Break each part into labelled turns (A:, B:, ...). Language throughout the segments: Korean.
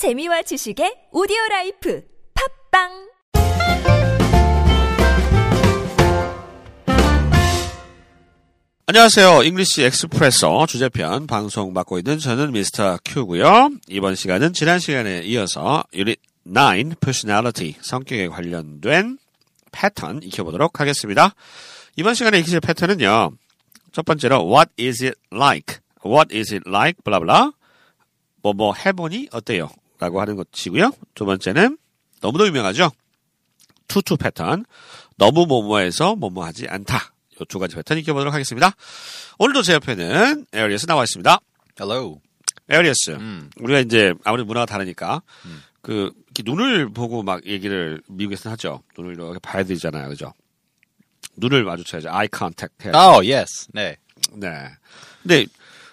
A: 재미와 지식의 오디오 라이프 팟빵
B: 안녕하세요. English Expresso 주제편 방송 맡고 있는 저는 미스터 큐고요. 이번 시간은 지난 시간에 이어서 유닛 9 personality 성격에 관련된 패턴 익혀보도록 하겠습니다. 이번 시간에 익히실 패턴은요. 첫 번째로 what is it like? what is it like? blah blah 뭐뭐 해보니 어때요? 라고 하는 것이고요. 두 번째는 너무도 유명하죠. too to 패턴 너무 뭐뭐해서 뭐뭐하지 않다. 이 두 가지 패턴 익혀보도록 하겠습니다. 오늘도 제 옆에는 에어리어스 나와 있습니다.
C: Hello.
B: 에어리어스. 우리가 이제 아무래도 문화가 다르니까 그 이렇게 눈을 보고 막 얘기를 미국에서는 하죠. 눈을 이렇게 봐야 되잖아요, 그죠? 눈을 마주쳐야죠. 아이 컨택 해야
C: Oh, yes. 네.
B: 네. 근데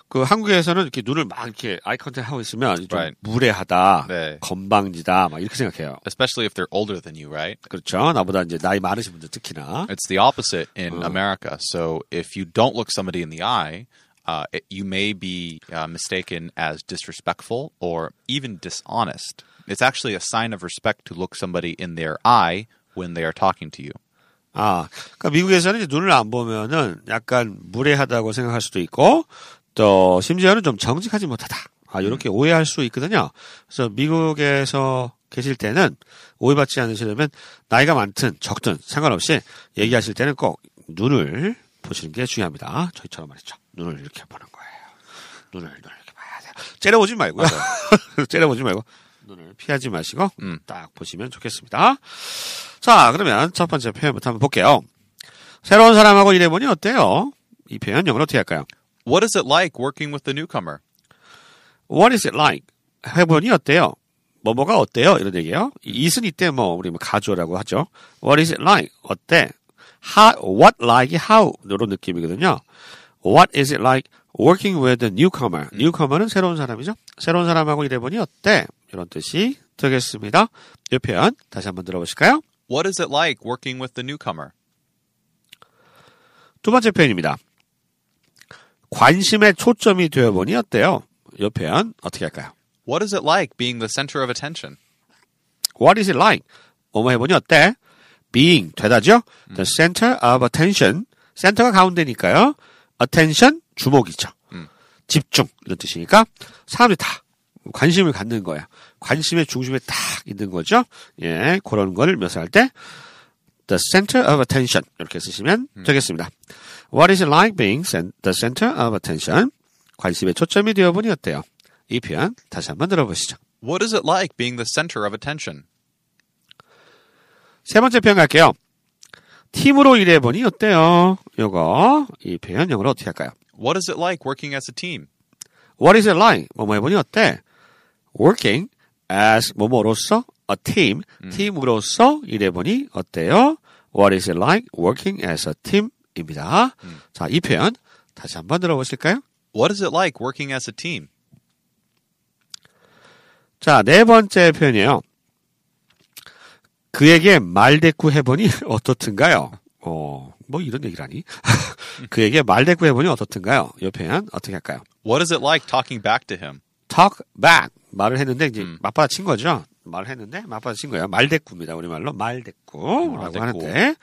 B: 그 한국에서는 이렇게 눈을 막 이렇게 아이 컨택 하고 있으면 좀
C: Right.
B: 무례하다,
C: 네.
B: 건방지다, 막 이렇게 생각해요.
C: Especially if they're older than you, right?
B: 그렇죠. 나보다 이제 나이 많으신 분들 특히나.
C: It's the opposite in America. So if you don't look somebody in the eye, uh, it, you may be uh, mistaken as disrespectful or even dishonest. It's actually a sign of respect to look somebody in their eye when they are talking to you.
B: 아, 그러니까 미국에서는 이제 눈을 안 보면은 약간 무례하다고 생각할 수도 있고 또 심지어는 좀 정직하지 못하다. 아, 이렇게 오해할 수 있거든요. 그래서 미국에서 계실 때는 오해받지 않으시려면 나이가 많든 적든 상관없이 얘기하실 때는 꼭 눈을 보시는 게 중요합니다. 저희처럼 말이죠. 눈을 이렇게 보는 거예요. 눈을, 눈을 이렇게 봐야 돼요. 째려보지 말고요. 째려보지 말고 눈을 피하지 마시고
C: 음.
B: 딱 보시면 좋겠습니다. 자, 그러면 첫 번째 표현부터 한번 볼게요. 새로운 사람하고 일해보니 어때요? 이 표현 영어로 어떻게 할까요?
C: What is it like working with the newcomer?
B: What is it like? 해보니 어때요? 뭐뭐가 어때요? 이런 얘기예요. 이 is은 이때 뭐 우리 뭐 가조라고 하죠. What is it like? 어때? How, what like how 이런 느낌이거든요. What is it like working with the newcomer? newcomer는 새로운 사람이죠. 새로운 사람하고 일해보니 어때? 이런 뜻이 되겠습니다. 이 표현 다시 한번 들어보실까요?
C: What is it like working with the newcomer?
B: 두 번째 표현입니다. 관심의 초점이 되어보니 어때요? 이 표현 어떻게 할까요?
C: What is it like being the center of attention?
B: What is it like? 뭐뭐 해보니 어때? Being 되다죠? The center of attention. 센터가 가운데니까요. Attention 주목이죠.
C: 음.
B: 집중 이런 뜻이니까 사람들이 다 관심을 갖는 거야. 관심의 중심에 딱 있는 거죠. 예, 그런 걸 묘사할 때 the center of attention 이렇게 쓰시면 되겠습니다. What is it like being the center of attention? 관심의 초점이 되어보니 어때요? 이 표현 다시 한번 들어보시죠.
C: What is it like being the center of attention?
B: 세 번째 표현 갈게요. 팀으로 일해보니 어때요? 요거, 이 표현 영어로 어떻게 할까요?
C: What is it like working as a team?
B: What is it like? 뭐뭐 해보니 어때? Working as 뭐뭐로서 a team, 팀으로서 일해보니 어때요? What is it like working as a team 입니다. 자, 이 표현 다시 한번 들어보실까요?
C: What is it like working as a team?
B: 자, 네 번째 표현이에요. 그에게 말대꾸 해보니 어떻든가요? 어, 뭐 이런 얘기라니? 그에게 말대꾸 해보니 어떻든가요? 이 표현 어떻게 할까요?
C: What is it like talking back to him?
B: talk back 말을 했는데 이제 맞받아친 거죠. 말을 했는데 맞받아친 거예요. 말대꾸입니다. 우리말로 말대꾸라고
C: 말대꾸.
B: 하는데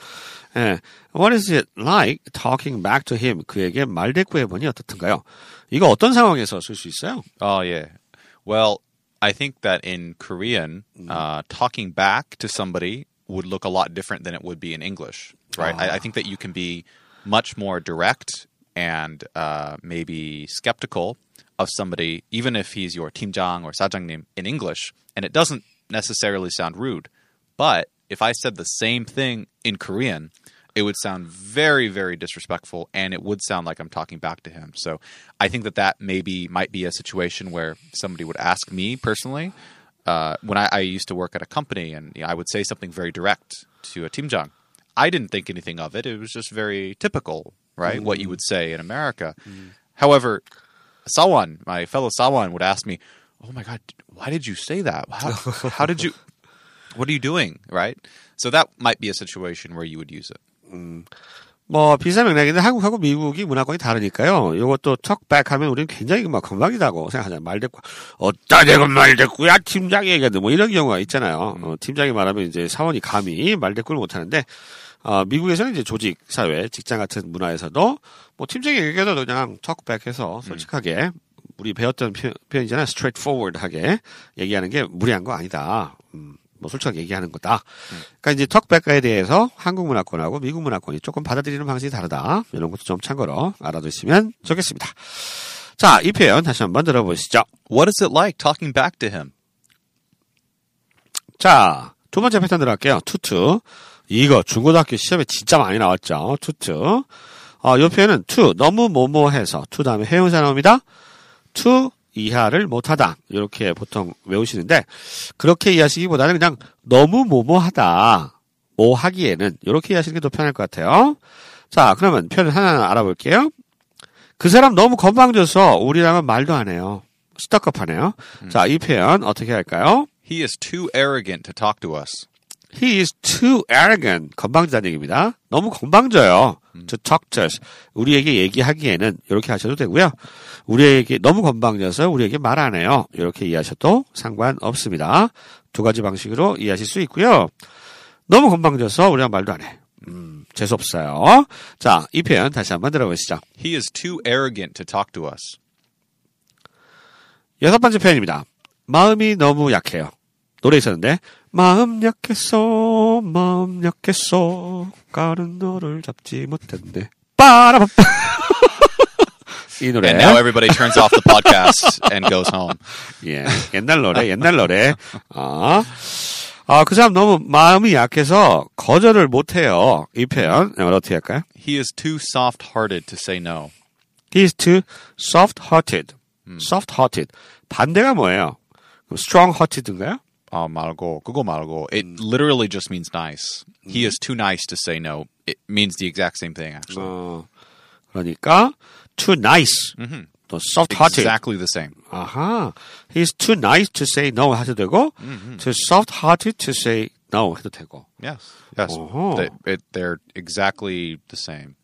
B: 예. What is it like talking back to him? 그에게 말대꾸 해보니 어떻든가요? 이거 어떤 상황에서 쓸 수 있어요?
C: Oh yeah. Well, I think that in Korean, uh, talking back to somebody would look a lot different than it would be in English, right? I, I think that you can be much more direct and uh, maybe skeptical of somebody, even if he's your 팀장 or 사장님 in English, and it doesn't necessarily sound rude. But if I said the same thing in Korean, it would sound very, very disrespectful, and it would sound like I'm talking back to him. So I think that that maybe might be a situation where somebody would ask me personally. Uh, when I, I used to work at a company, and you know, I would say something very direct to a 팀장. I didn't think anything of it. It was just very typical, right? What you would say in America. However, Sawan, my fellow Sawan, would ask me, "Oh my God, why did you say that? How, how did you? What are you doing?" Right. So that might be a situation where you would use it.
B: 뭐 비슷한 맥락인데 한국하고 미국이 문화권이 다르니까요. 이것도 턱백 하면 우리는 굉장히 막 건방지다고 생각하잖아요. 말대꾸 어따 대고 말대꾸야 팀장이 얘기하는데 뭐 이런 경우가 있잖아요. 어, 팀장이 말하면 이제 사원이 감히 말대꾸를 못하는데 어, 미국에서는 이제 조직 사회 직장 같은 문화에서도 뭐 팀장이 얘기해도 그냥 턱백해서 솔직하게 우리 배웠던 표, 현이잖아요 straightforward하게 얘기하는 게 무리한 거 아니다. 음, 뭐 솔직하게 얘기하는 거다. 그러니까 이제 턱백과에 대해서 한국 문화권하고 미국 문화권이 조금 받아들이는 방식이 다르다. 이런 것도 좀 참고로 알아두시면 좋겠습니다. 자, 이 표현 다시 한번 들어보시죠.
C: What is it like talking back to him?
B: 자, 두 번째 패턴 들어갈게요. 투투. 이거 중고등학교 시험에 진짜 많이 나왔죠. 투투. 어, 이 표현은 to 너무 뭐뭐해서 to 다음에 해용사 나옵니다. To 이하를 못하다 이렇게 보통 외우시는데 그렇게 이해하시기보다는 그냥 너무 뭐뭐하다 뭐 하기에는 이렇게 이해하시는 게 더 편할 것 같아요. 자 그러면 표현 하나 알아볼게요. 그 사람 너무 건방져서 우리랑은 말도 안 해요. 스떡업하네요. 자이 표현 어떻게 할까요?
C: He is too arrogant to talk to us.
B: He is too arrogant. 건방지다는 얘기입니다. 너무 건방져요. To talk to us. 우리에게 얘기하기에는 이렇게 하셔도 되고요. 우리에게 너무 건방져서 우리에게 말 안 해요. 이렇게 이해하셔도 상관없습니다. 두 가지 방식으로 이해하실 수 있고요. 너무 건방져서 우리랑 말도 안 해. 음, 재수 없어요. 자, 이 표현 다시 한번 들어보시죠.
C: He is too arrogant to talk to us.
B: 여섯 번째 표현입니다. 마음이 너무 약해요. 노래 있었는데 마음 약했어 마음 약했어 까는 너를 잡지 못했네 빠라바빠 이 노래
C: And now everybody turns off the podcast and goes home.
B: 예 옛날 노래 옛날 노래 아, 아, 그 사람 너무 마음이 약해서 거절을 못해요. 이 표현 어떻게 할까요?
C: He is too soft-hearted to say no.
B: He's too soft-hearted. soft-hearted. 반대가 뭐예요? strong-hearted인가요?
C: 아 말고 그거 말고 it literally just means nice. He is too nice to say no. It means the exact same thing actually.
B: 어, 그러니까 too nice. 또 soft-hearted.
C: Exactly the same.
B: 아하. He's too nice to say no 해도 되고 too soft-hearted to say no 해도 되고.
C: Yes. Yes.
B: Oh.
C: They, it, they're exactly the same.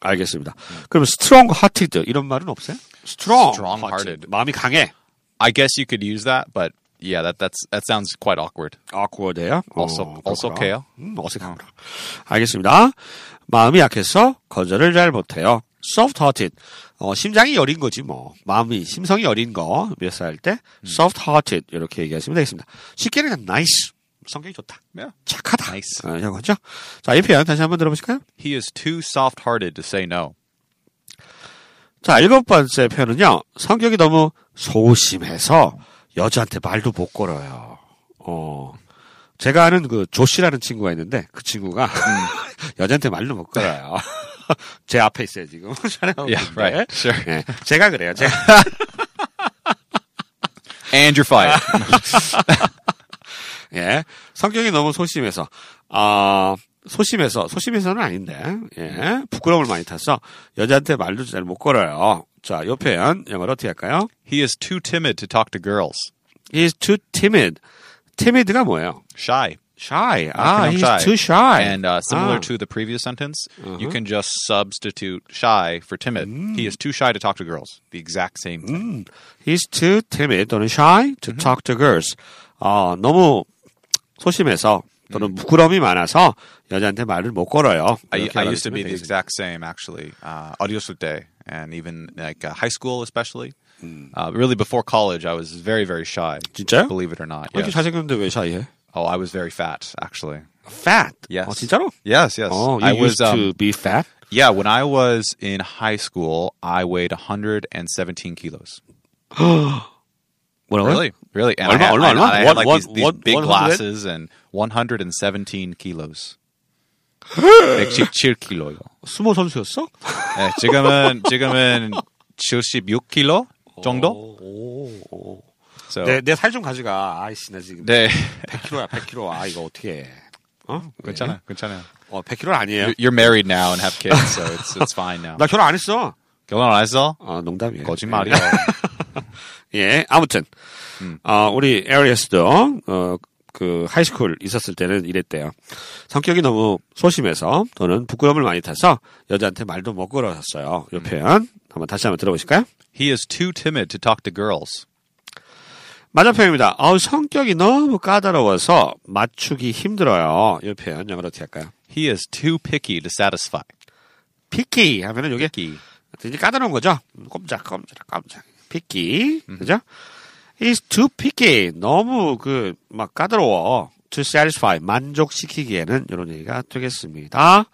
B: 알겠습니다. 그럼 strong-hearted 이런 말은 없어요? strong.
C: Strong-hearted.
B: 마음이 강해.
C: I guess you could use that, but yeah, that that's that sounds quite awkward.
B: awkward해요.
C: Also-
B: 어,
C: also
B: 그렇구나.
C: okay-요?
B: 음, 어색하구나. 알겠습니다. 마음이 약해서 거절을 잘 못해요. soft-hearted. 어, 심장이 여린 거지 뭐. 마음이 심성이 여린 거 묘사할 때 soft-hearted 이렇게 얘기하시면 되겠습니다. 쉽게는 nice. 성격이 좋다.
C: Yeah.
B: 착하다.
C: Nice.
B: 어, 이런 거죠. 자, 이 표현 다시 한번 들어보실까요?
C: He is too soft-hearted to say no.
B: 자, 일곱 번째 표현은요. 성격이 너무 소심해서 여자한테 말도 못 걸어요. 어. 제가 아는 그 조씨라는 친구가 있는데 그 친구가 여자한테 말도 못 걸어요. 제 앞에 있어요, 지금. 촬영하고
C: Yeah, right. Sure.
B: 예, 제가 그래요. 제가
C: And you're fired.
B: 예. 성격이 너무 소심해서 아 소심해서 소심해서는 아닌데 예. 부끄러움을 많이 타서 여자한테 말도 잘 못 걸어요. 자, 요 표현 영어로 어떻게 할까요?
C: he is too timid to talk to girls.
B: He's too timid. timid가 뭐예요?
C: Shy.
B: shy. 아,
C: 그냥
B: he's
C: shy.
B: too shy.
C: And uh, similar
B: 아.
C: to the previous sentence, you can just substitute shy for timid. He is too shy to talk to girls. The exact same thing.
B: 음, he's too timid 또는 shy to talk to girls. 어, 너무 소심해서 또는 부끄러움이 많아서 여자한테 말을 못 걸어요.
C: I,
B: 이렇게
C: I used to
B: 알아두시면
C: be the
B: 되겠습니다.
C: exact same, actually. Uh, 어렸을 때, and even like uh, high school, especially. Uh, really, before college, I was very, very shy.
B: 진짜요?
C: Believe it or not.
B: 왜 이렇게
C: Yes.
B: 잘생겼는데 왜 shy해?
C: Oh, I was very fat, actually.
B: fat.
C: Yes.
B: 어, 진짜로?
C: Yes, yes.
B: 어, you
C: I
B: used
C: was. Um,
B: to be fat?
C: yeah, when I was in high school, I weighed 117 kilos.
B: 뭐라고요?
C: Really, really. And
B: 얼마,
C: I had,
B: 얼마,
C: I-
B: 얼마?
C: I had
B: What-
C: like
B: what-
C: these, these
B: what-
C: big
B: 100?
C: glasses and 117 kilos. 117kg요.
B: 스모 선수였어?
C: 네, 지금은 지금은 76kg 정도.
B: 오, 오.
C: So,
B: 내, 내살 좀 가져가. 아이씨, 나 지금
C: 네,
B: 100kg야, 100kg. 아, 이거 어떻게 해. 어?
C: 괜찮아, 괜찮아요.
B: 어, 100kg 아니에요.
C: You're, you're married now and have kids, so it's it's fine now.
B: 나 결혼 안 했어.
C: 결혼 안 했어?
B: 아, 농담이에요.
C: 거짓말이야.
B: 예, 아무튼,
C: 음.
B: 어, 우리 에리어스도, 어, 그 high school 있었을 때는 이랬대요. 성격이 너무 소심해서 또는 부끄러움을 많이 타서 여자한테 말도 못 걸었어요. 이 표현 한번 다시 한번 들어보실까요?
C: He is too timid to talk to girls.
B: 맞는 표현입니다. 아우 성격이 너무 까다로워서 맞추기 힘들어요. 이 표현 영어로 어떻게 할까요?
C: He is too picky to satisfy.
B: picky 하면은 이게
C: Picky.
B: 되게 까다로운 거죠. 꼼짝 꼼짝 꼼짝 picky 그죠? He's too picky. 너무 그 막 까다로워. To satisfy 만족시키기에는 이런 얘기가 되겠습니다.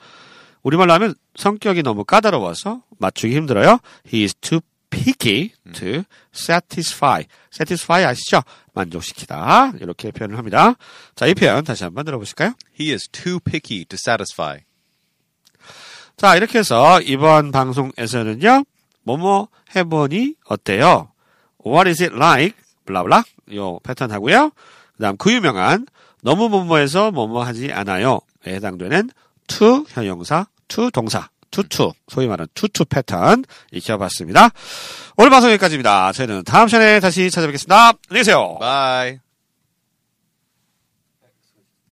B: 우리말로 하면 성격이 너무 까다로워서 맞추기 힘들어요. He is too picky to satisfy. satisfy 아시죠? 만족시키다. 이렇게 표현을 합니다. 자, 이 표현 다시 한번 들어보실까요?
C: He is too picky to satisfy.
B: 자, 이렇게 해서 이번 방송에서는요, 뭐뭐 해보니 어때요? What is it like? 블라블라. 요 패턴 하고요. 그 다음 그 유명한 너무 뭐뭐해서 뭐뭐 하지 않아요. 에 해당되는 to 형용사, to 동사, to to. 소위 말하는 to to 패턴 익혀봤습니다. 오늘 방송 여기까지입니다. 저희는 다음 시간에 다시 찾아뵙겠습니다. 안녕히 계세요.
C: Bye.